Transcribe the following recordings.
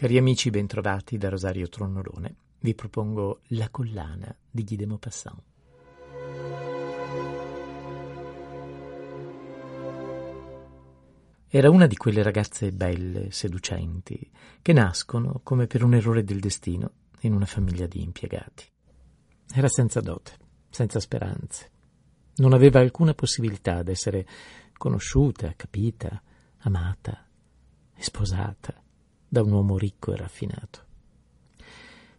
Cari amici, bentrovati da Rosario Tronnolone. Vi propongo La collana di Guy de Maupassant. Era una di quelle ragazze belle, seducenti, che nascono, come per un errore del destino, in una famiglia di impiegati. Era senza dote, senza speranze. Non aveva alcuna possibilità d'essere conosciuta, capita, amata e sposata da un uomo ricco e raffinato.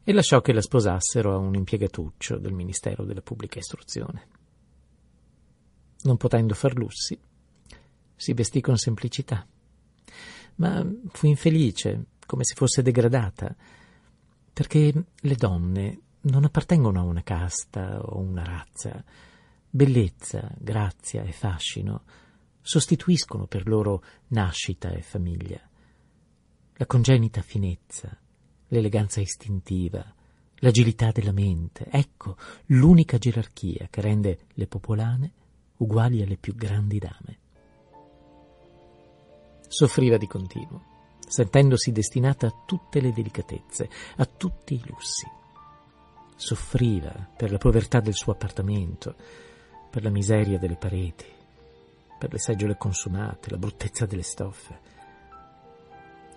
E lasciò che la sposassero a un impiegatuccio del Ministero della Pubblica Istruzione. Non potendo far lussi, si vestì con semplicità, ma fu infelice, come se fosse degradata, perché le donne non appartengono a una casta o una razza. Bellezza, grazia e fascino sostituiscono per loro nascita e famiglia la congenita finezza, l'eleganza istintiva, l'agilità della mente, ecco l'unica gerarchia che rende le popolane uguali alle più grandi dame. Soffriva di continuo, sentendosi destinata a tutte le delicatezze, a tutti i lussi. Soffriva per la povertà del suo appartamento, per la miseria delle pareti, per le seggiole consumate, la bruttezza delle stoffe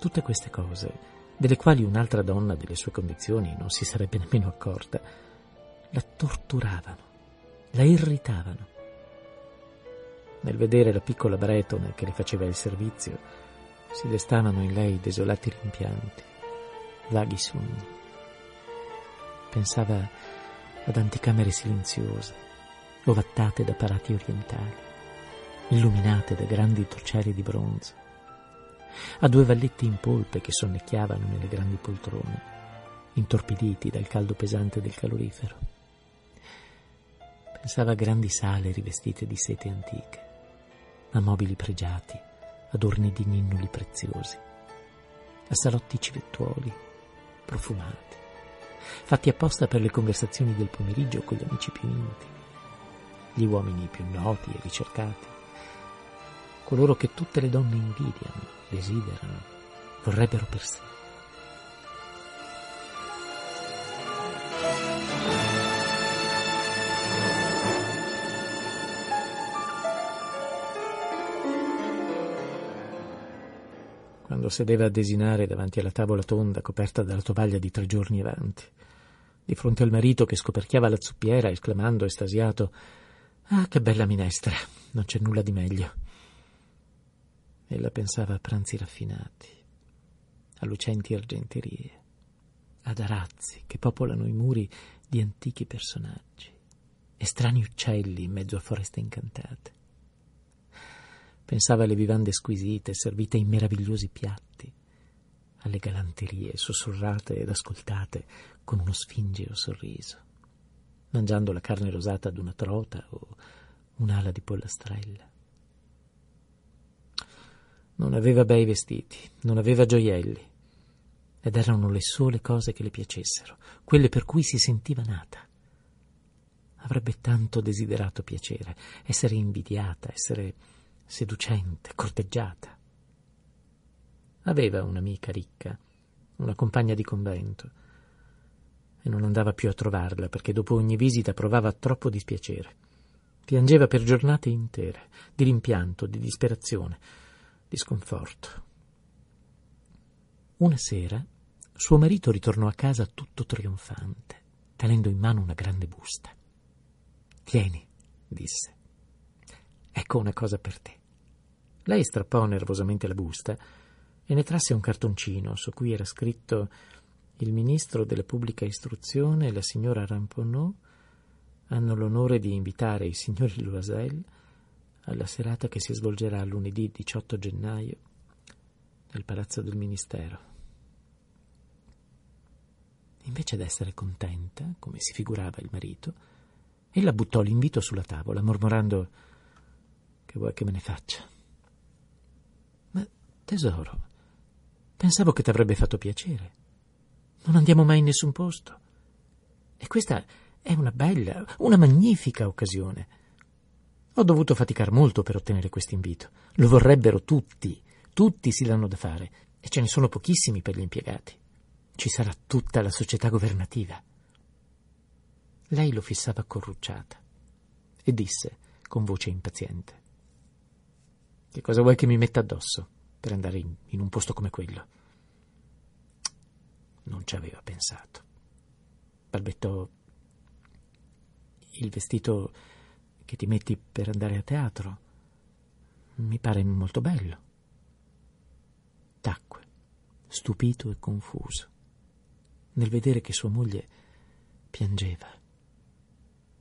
Tutte queste cose, delle quali un'altra donna delle sue condizioni non si sarebbe nemmeno accorta, la torturavano, la irritavano. Nel vedere la piccola bretone che le faceva il servizio, si destavano in lei desolati rimpianti, vaghi sogni. Pensava ad anticamere silenziose, ovattate da parati orientali, illuminate da grandi torcieri di bronzo, a due valletti in polpe che sonnecchiavano nelle grandi poltrone, intorpiditi dal caldo pesante del calorifero. Pensava a grandi sale rivestite di sete antiche, a mobili pregiati, adorni di ninnoli preziosi, a salotti civettuoli, profumati, fatti apposta per le conversazioni del pomeriggio con gli amici più intimi, gli uomini più noti e ricercati, coloro che tutte le donne invidiano, desiderano, vorrebbero per sé. Quando sedeva a desinare davanti alla tavola tonda coperta dalla tovaglia di tre giorni avanti, di fronte al marito che scoperchiava la zuppiera esclamando estasiato Ah, che bella minestra, non c'è nulla di meglio. Ella pensava a pranzi raffinati, a lucenti argenterie, ad arazzi che popolano i muri di antichi personaggi e strani uccelli in mezzo a foreste incantate. Pensava alle vivande squisite servite in meravigliosi piatti, alle galanterie sussurrate ed ascoltate con uno sfingeo sorriso, mangiando la carne rosata ad una trota o un'ala di pollastrella. Non aveva bei vestiti, non aveva gioielli, ed erano le sole cose che le piacessero, quelle per cui si sentiva nata. Avrebbe tanto desiderato piacere, essere invidiata, essere seducente, corteggiata. Aveva un'amica ricca, una compagna di convento, e non andava più a trovarla perché dopo ogni visita provava troppo dispiacere. Piangeva per giornate intere, di rimpianto, di disperazione di sconforto. Una sera suo marito ritornò a casa tutto trionfante, tenendo in mano una grande busta. Tieni, disse. Ecco una cosa per te. Lei strappò nervosamente la busta e ne trasse un cartoncino su cui era scritto il ministro della pubblica istruzione e la signora Ramponneau hanno l'onore di invitare i signori Loisel alla serata che si svolgerà lunedì 18 gennaio nel Palazzo del Ministero. Invece d'essere contenta, come si figurava il marito, ella buttò l'invito sulla tavola, mormorando che vuoi che me ne faccia. Ma tesoro, pensavo che ti avrebbe fatto piacere. Non andiamo mai in nessun posto. E questa è una bella, una magnifica occasione. Ho dovuto faticar molto per ottenere questo invito. Lo vorrebbero tutti, tutti si danno da fare. E ce ne sono pochissimi per gli impiegati. Ci sarà tutta la società governativa. Lei lo fissava corrucciata e disse con voce impaziente: Che cosa vuoi che mi metta addosso per andare in, in un posto come quello? Non ci aveva pensato. Balbettò: Il vestito che ti metti per andare a teatro mi pare molto bello. Tacque, stupito e confuso, nel vedere che sua moglie piangeva.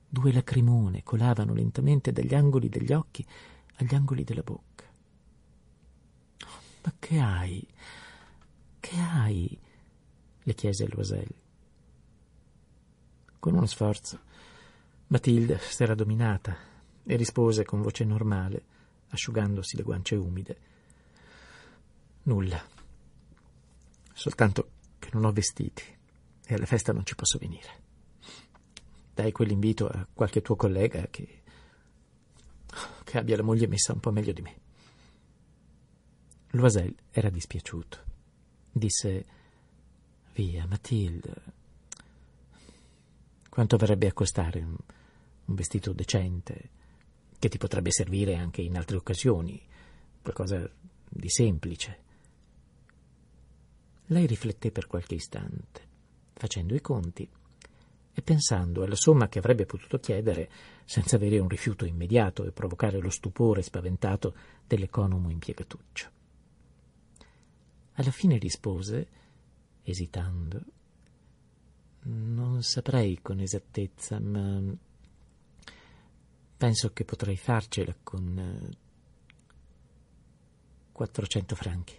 Due lacrimone colavano lentamente dagli angoli degli occhi agli angoli della bocca. Ma che hai? Che hai? le chiese Loisel. Con uno sforzo, Matilde s'era dominata e rispose con voce normale asciugandosi le guance umide. Nulla. Soltanto che non ho vestiti e alla festa non ci posso venire. Dai quell'invito a qualche tuo collega che, che abbia la moglie messa un po' meglio di me. Loisel era dispiaciuto. Disse: Via, Matilde. Quanto verrebbe a costare un, un vestito decente? che ti potrebbe servire anche in altre occasioni, qualcosa di semplice. Lei rifletté per qualche istante, facendo i conti e pensando alla somma che avrebbe potuto chiedere senza avere un rifiuto immediato e provocare lo stupore spaventato dell'economo impiegatuccio. Alla fine rispose, esitando, non saprei con esattezza, ma Penso che potrei farcela con 400 eh, franchi.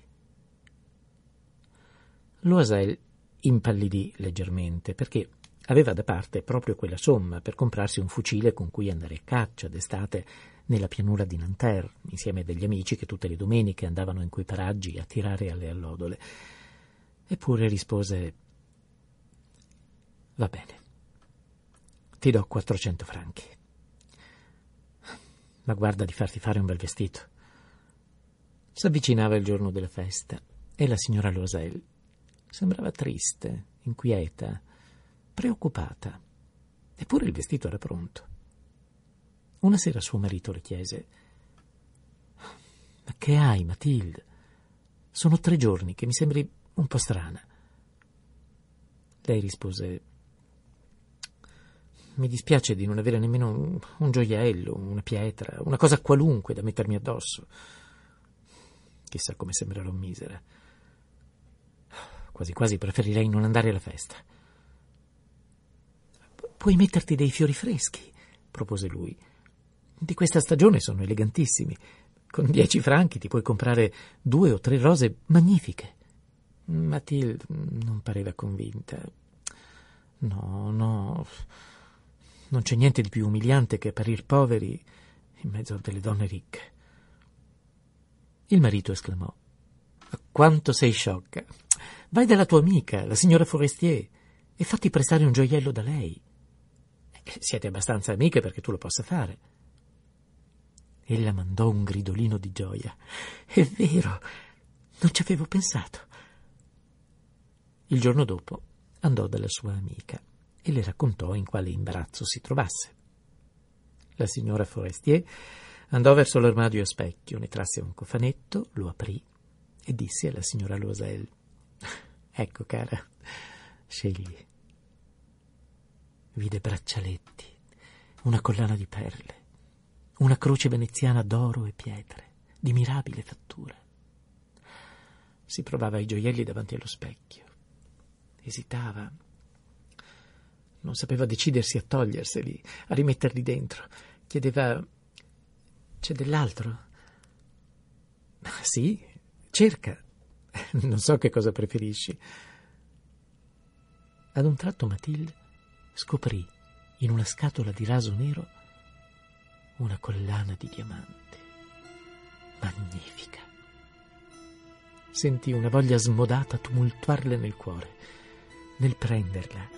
Loisel impallidì leggermente perché aveva da parte proprio quella somma per comprarsi un fucile con cui andare a caccia d'estate nella pianura di Nanterre, insieme a degli amici che tutte le domeniche andavano in quei paraggi a tirare alle allodole. Eppure rispose: Va bene, ti do 400 franchi ma guarda di farti fare un bel vestito. S'avvicinava il giorno della festa e la signora Loisel sembrava triste, inquieta, preoccupata. Eppure il vestito era pronto. Una sera suo marito le chiese: Ma che hai, Matilde? Sono tre giorni che mi sembri un po' strana. Lei rispose: mi dispiace di non avere nemmeno un, un gioiello, una pietra, una cosa qualunque da mettermi addosso. Chissà come sembrerò misera. Quasi quasi preferirei non andare alla festa. Puoi metterti dei fiori freschi, propose lui. Di questa stagione sono elegantissimi. Con dieci franchi ti puoi comprare due o tre rose magnifiche. Matilde non pareva convinta. No, no. Non c'è niente di più umiliante che apparir poveri in mezzo a delle donne ricche. Il marito esclamò: Quanto sei sciocca! Vai dalla tua amica, la signora Forestier, e fatti prestare un gioiello da lei. Eh, siete abbastanza amiche perché tu lo possa fare. Ella mandò un gridolino di gioia. È vero, non ci avevo pensato. Il giorno dopo andò dalla sua amica e le raccontò in quale imbarazzo si trovasse. La signora Forestier andò verso l'armadio a specchio, ne trasse un cofanetto, lo aprì e disse alla signora Loisel: Ecco, cara, scegli. Vide braccialetti, una collana di perle, una croce veneziana d'oro e pietre, di mirabile fattura. Si provava i gioielli davanti allo specchio. Esitava non sapeva decidersi a toglierseli, a rimetterli dentro. Chiedeva: C'è dell'altro? Sì, cerca. Non so che cosa preferisci. Ad un tratto Matilde scoprì in una scatola di raso nero una collana di diamanti. Magnifica. Sentì una voglia smodata tumultuarle nel cuore. Nel prenderla,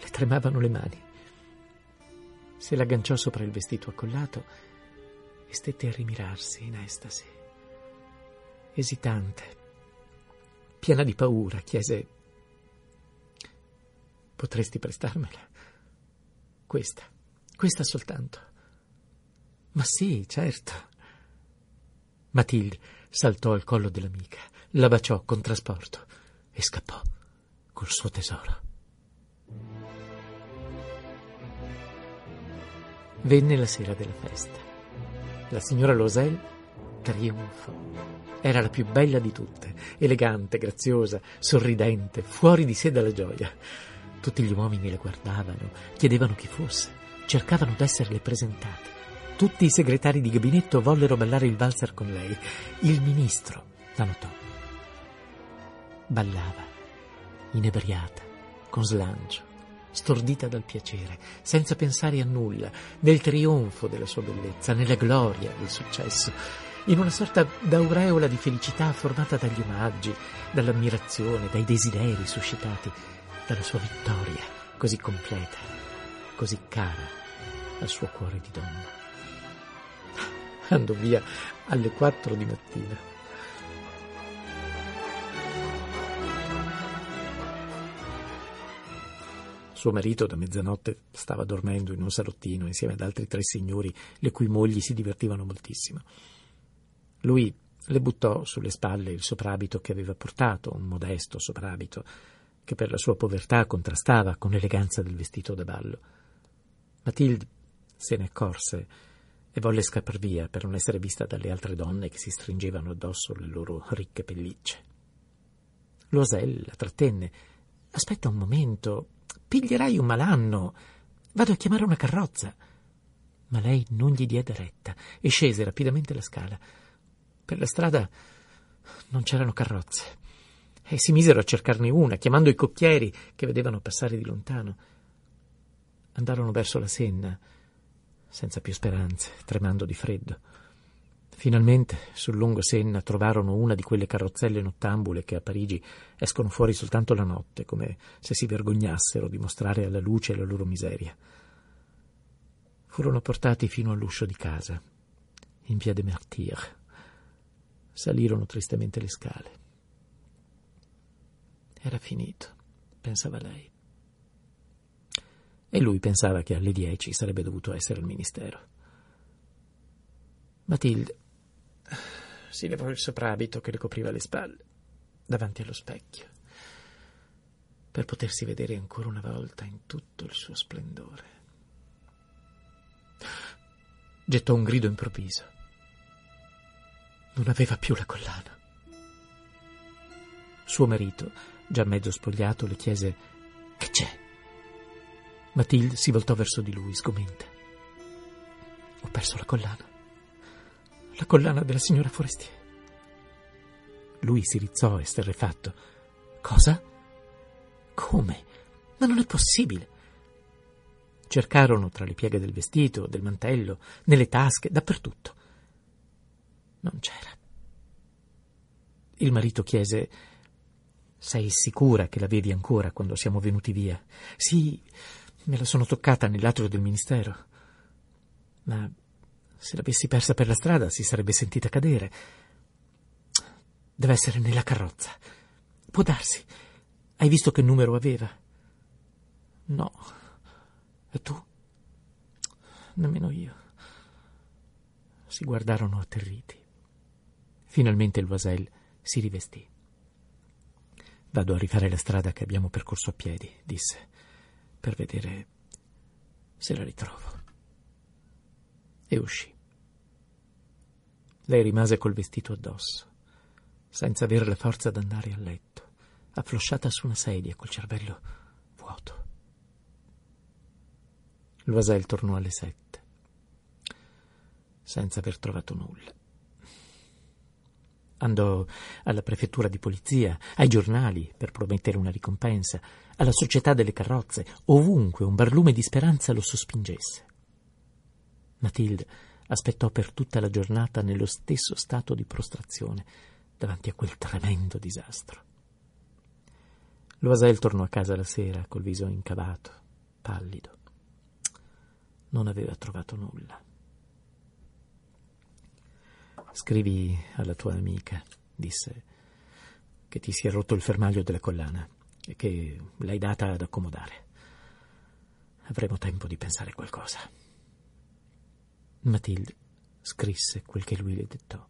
le tremavano le mani. Se l'agganciò sopra il vestito accollato e stette a rimirarsi in estasi. Esitante, piena di paura, chiese Potresti prestarmela? Questa, questa soltanto. Ma sì, certo. Matilde saltò al collo dell'amica, la baciò con trasporto e scappò col suo tesoro. Venne la sera della festa. La signora Losel trionfò. Era la più bella di tutte, elegante, graziosa, sorridente, fuori di sé dalla gioia. Tutti gli uomini la guardavano, chiedevano chi fosse, cercavano d'esserle presentati. Tutti i segretari di gabinetto vollero ballare il valzer con lei. Il ministro la notò. Ballava, inebriata, con slancio, stordita dal piacere, senza pensare a nulla, nel trionfo della sua bellezza, nella gloria del successo, in una sorta d'aureola di felicità formata dagli omaggi, dall'ammirazione, dai desideri suscitati dalla sua vittoria così completa, così cara al suo cuore di donna. Andò via alle quattro di mattina. Suo marito da mezzanotte stava dormendo in un salottino insieme ad altri tre signori le cui mogli si divertivano moltissimo. Lui le buttò sulle spalle il soprabito che aveva portato, un modesto soprabito, che per la sua povertà contrastava con l'eleganza del vestito da ballo. Matilde se ne accorse e volle scappar via per non essere vista dalle altre donne che si stringevano addosso le loro ricche pellicce. Loisel la trattenne. Aspetta un momento, piglierai un malanno. Vado a chiamare una carrozza. Ma lei non gli diede retta e scese rapidamente la scala. Per la strada non c'erano carrozze e si misero a cercarne una, chiamando i cocchieri che vedevano passare di lontano. Andarono verso la Senna, senza più speranze, tremando di freddo. Finalmente, sul lungo Senna, trovarono una di quelle carrozzelle nottambule che a Parigi escono fuori soltanto la notte, come se si vergognassero di mostrare alla luce la loro miseria. Furono portati fino all'uscio di casa, in via de Martyrs. Salirono tristemente le scale. Era finito, pensava lei. E lui pensava che alle dieci sarebbe dovuto essere al ministero. Matilde si levò il soprabito che le copriva le spalle davanti allo specchio per potersi vedere ancora una volta in tutto il suo splendore. Gettò un grido improvviso. Non aveva più la collana. Suo marito già mezzo spogliato, le chiese Che c'è? Matilde si voltò verso di lui, sgomenta. Ho perso la collana. La collana della signora Forestier. Lui si rizzò esterrefatto. Cosa? Come? Ma non è possibile. Cercarono tra le pieghe del vestito, del mantello, nelle tasche, dappertutto. Non c'era. Il marito chiese sei sicura che l'avevi ancora quando siamo venuti via? Sì, me la sono toccata nell'atrio del ministero. Ma se l'avessi persa per la strada si sarebbe sentita cadere. Deve essere nella carrozza. Può darsi. Hai visto che numero aveva? No. E tu? Nemmeno io. Si guardarono atterriti. Finalmente il Loisel si rivestì. Vado a rifare la strada che abbiamo percorso a piedi, disse, per vedere se la ritrovo. E uscì. Lei rimase col vestito addosso, senza avere la forza d'andare a letto, afflosciata su una sedia col cervello vuoto. Loisel tornò alle sette, senza aver trovato nulla. Andò alla prefettura di polizia, ai giornali per promettere una ricompensa, alla società delle carrozze, ovunque un barlume di speranza lo sospingesse. Matilde aspettò per tutta la giornata nello stesso stato di prostrazione davanti a quel tremendo disastro. Loisel tornò a casa la sera col viso incavato, pallido. Non aveva trovato nulla. Scrivi alla tua amica, disse. che ti si è rotto il fermaglio della collana e che l'hai data ad accomodare. Avremo tempo di pensare qualcosa. Matilde scrisse quel che lui le dettò.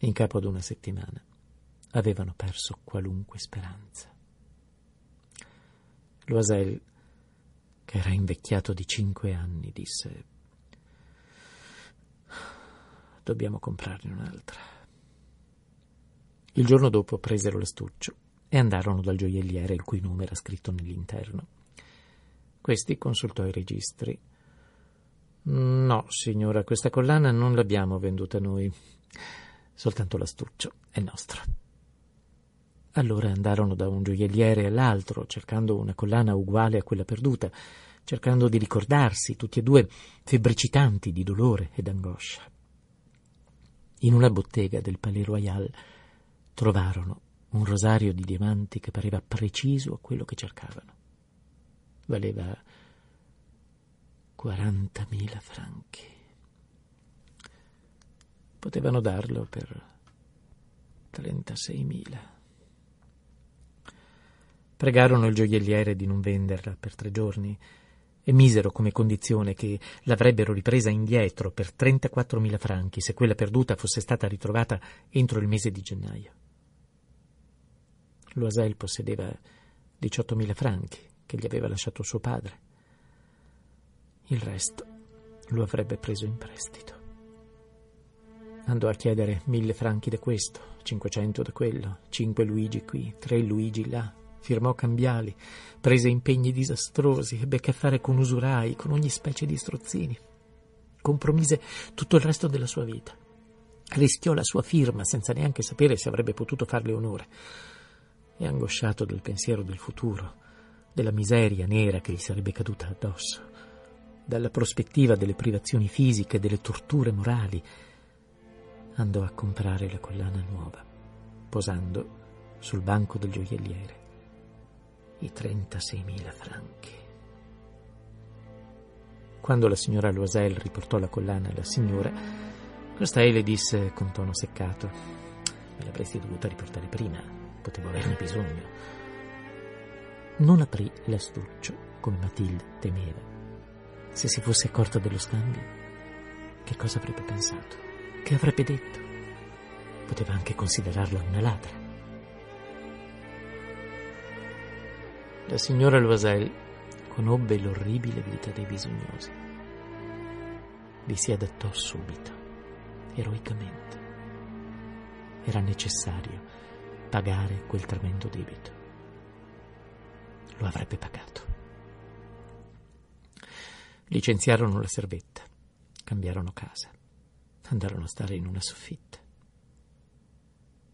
In capo ad una settimana avevano perso qualunque speranza. Loisel, che era invecchiato di cinque anni, disse Dobbiamo comprarne un'altra. Il giorno dopo presero l'astuccio e andarono dal gioielliere il cui nome era scritto nell'interno. Questi consultò i registri. No, signora, questa collana non l'abbiamo venduta noi. Soltanto l'astuccio è nostro. Allora andarono da un gioielliere all'altro, cercando una collana uguale a quella perduta, cercando di ricordarsi, tutti e due febbricitanti di dolore ed angoscia. In una bottega del Palais Royal trovarono un rosario di diamanti che pareva preciso a quello che cercavano. Valeva 40.000 franchi. Potevano darlo per 36.000. Pregarono il gioielliere di non venderla per tre giorni e misero come condizione che l'avrebbero ripresa indietro per 34.000 franchi se quella perduta fosse stata ritrovata entro il mese di gennaio. Loisel possedeva 18.000 franchi che gli aveva lasciato suo padre. Il resto lo avrebbe preso in prestito. Andò a chiedere mille franchi da questo, 500 da quello, cinque Luigi qui, tre Luigi là, firmò cambiali, prese impegni disastrosi, ebbe a che fare con usurai, con ogni specie di strozzini. Compromise tutto il resto della sua vita. Rischiò la sua firma senza neanche sapere se avrebbe potuto farle onore. E angosciato del pensiero del futuro, della miseria nera che gli sarebbe caduta addosso, dalla prospettiva delle privazioni fisiche, delle torture morali, andò a comprare la collana nuova, posando sul banco del gioielliere i 36.000 franchi. Quando la signora Loisel riportò la collana alla signora, costei le disse con tono seccato: Me l'avresti dovuta riportare prima, potevo averne bisogno. Non aprì l'astuccio come Matilde temeva. Se si fosse accorta dello scambio, che cosa avrebbe pensato? Che avrebbe detto? Poteva anche considerarla una ladra. La signora Loisel conobbe l'orribile vita dei bisognosi. Vi si adattò subito, eroicamente. Era necessario pagare quel tremendo debito. Lo avrebbe pagato. Licenziarono la servetta, cambiarono casa, andarono a stare in una soffitta.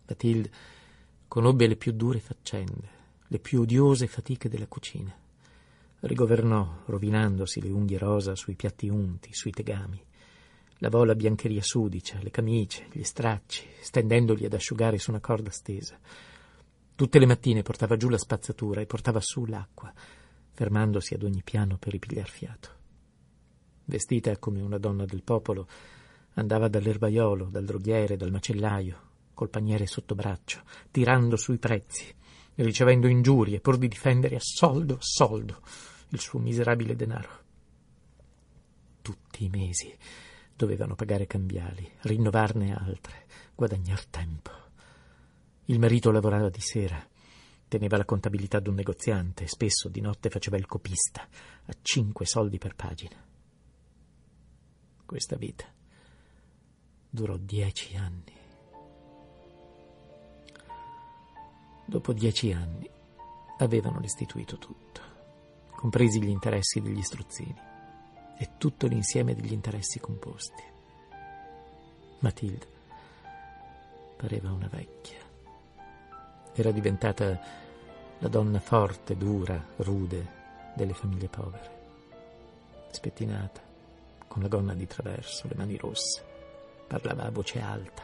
Matilde conobbe le più dure faccende, le più odiose fatiche della cucina. Rigovernò, rovinandosi le unghie rosa sui piatti unti, sui tegami. Lavò la biancheria sudicia, le camicie, gli stracci, stendendoli ad asciugare su una corda stesa. Tutte le mattine portava giù la spazzatura e portava su l'acqua, fermandosi ad ogni piano per ripigliar fiato. Vestita come una donna del popolo, andava dall'erbaiolo, dal droghiere, dal macellaio, col paniere sotto braccio, tirando sui prezzi, ricevendo ingiurie pur di difendere a soldo a soldo il suo miserabile denaro. Tutti i mesi dovevano pagare cambiali, rinnovarne altre, guadagnar tempo. Il marito lavorava di sera, teneva la contabilità d'un negoziante spesso di notte faceva il copista a cinque soldi per pagina. Questa vita durò dieci anni. Dopo dieci anni avevano restituito tutto, compresi gli interessi degli strozzini e tutto l'insieme degli interessi composti. Matilde pareva una vecchia. Era diventata la donna forte, dura, rude delle famiglie povere. Spettinata, con la gonna di traverso, le mani rosse, parlava a voce alta,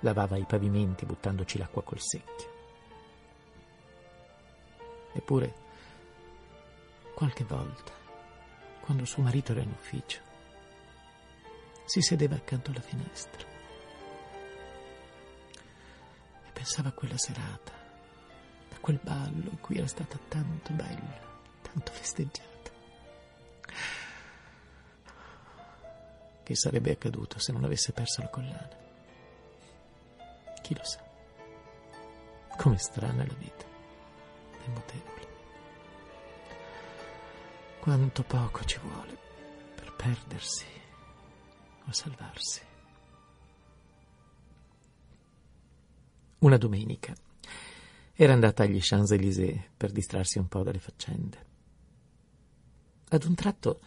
lavava i pavimenti buttandoci l'acqua col secchio. Eppure, qualche volta, quando suo marito era in ufficio, si sedeva accanto alla finestra e Pensava a quella serata, a quel ballo in cui era stata tanto bella, tanto festeggiata. Che sarebbe accaduto se non avesse perso la collana? Chi lo sa? Com'è strana la vita, è mutevole. Quanto poco ci vuole per perdersi o salvarsi. Una domenica era andata agli Champs-Élysées per distrarsi un po' dalle faccende. Ad un tratto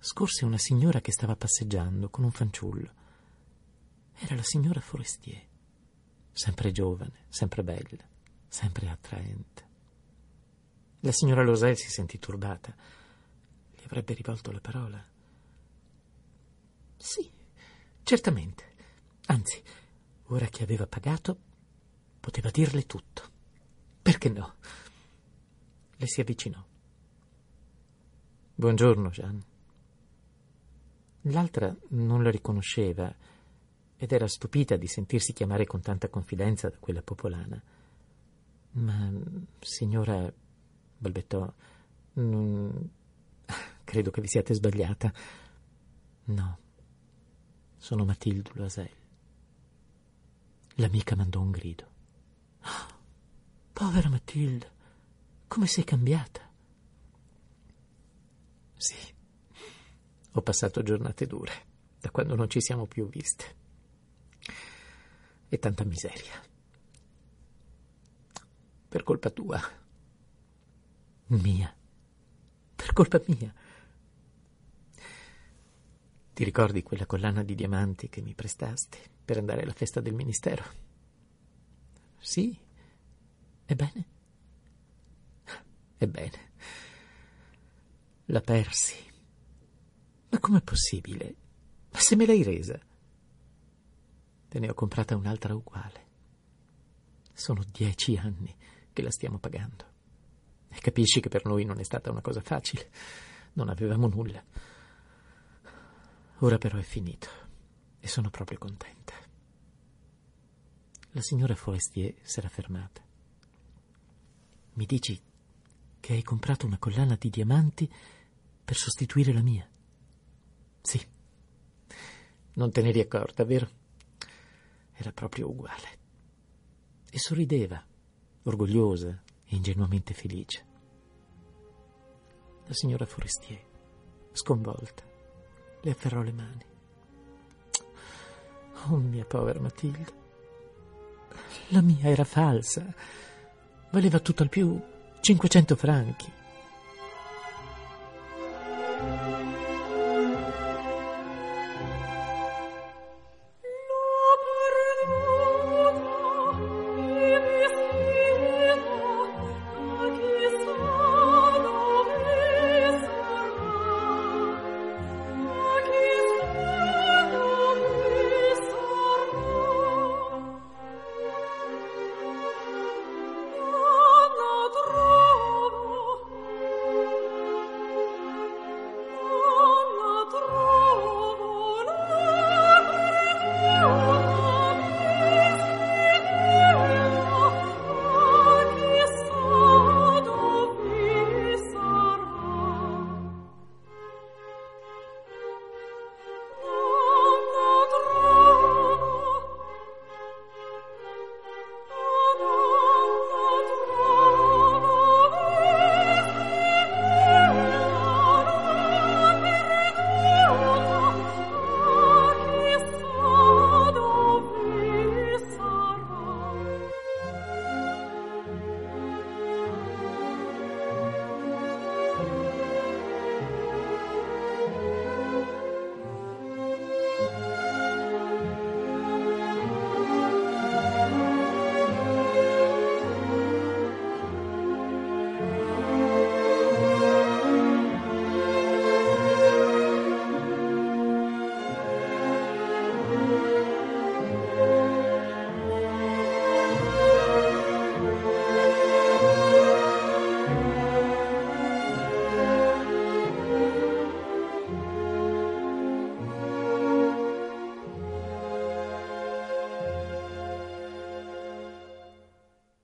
scorse una signora che stava passeggiando con un fanciullo. Era la signora Forestier, sempre giovane, sempre bella, sempre attraente. La signora Losel si sentì turbata. Gli avrebbe rivolto la parola. Sì, certamente. Anzi, ora che aveva pagato, poteva dirle tutto. Perché no? Le si avvicinò. Buongiorno, Jeanne. L'altra non la riconosceva ed era stupita di sentirsi chiamare con tanta confidenza da quella popolana. Ma, signora, balbettò, non... credo che vi siate sbagliata. No, sono Matilde Loisel. L'amica mandò un grido. Oh, povera Matilde, come sei cambiata? Sì, ho passato giornate dure da quando non ci siamo più viste. E tanta miseria. Per colpa tua. Mia. Per colpa mia. Ti ricordi quella collana di diamanti che mi prestasti per andare alla festa del ministero? Sì. Ebbene? Ebbene. La persi. Ma com'è possibile? Ma se me l'hai resa? Te ne ho comprata un'altra uguale. Sono dieci anni che la stiamo pagando. E capisci che per noi non è stata una cosa facile. Non avevamo nulla. Ora però è finito e sono proprio contenta. La signora Forestier s'era fermata. Mi dici che hai comprato una collana di diamanti per sostituire la mia? Sì. Non te ne eri accorta, vero? Era proprio uguale. E sorrideva, orgogliosa e ingenuamente felice. La signora Forestier, sconvolta, le afferrò le mani. Oh, mia povera Matilde. La mia era falsa. Valeva tutto al più 500 franchi.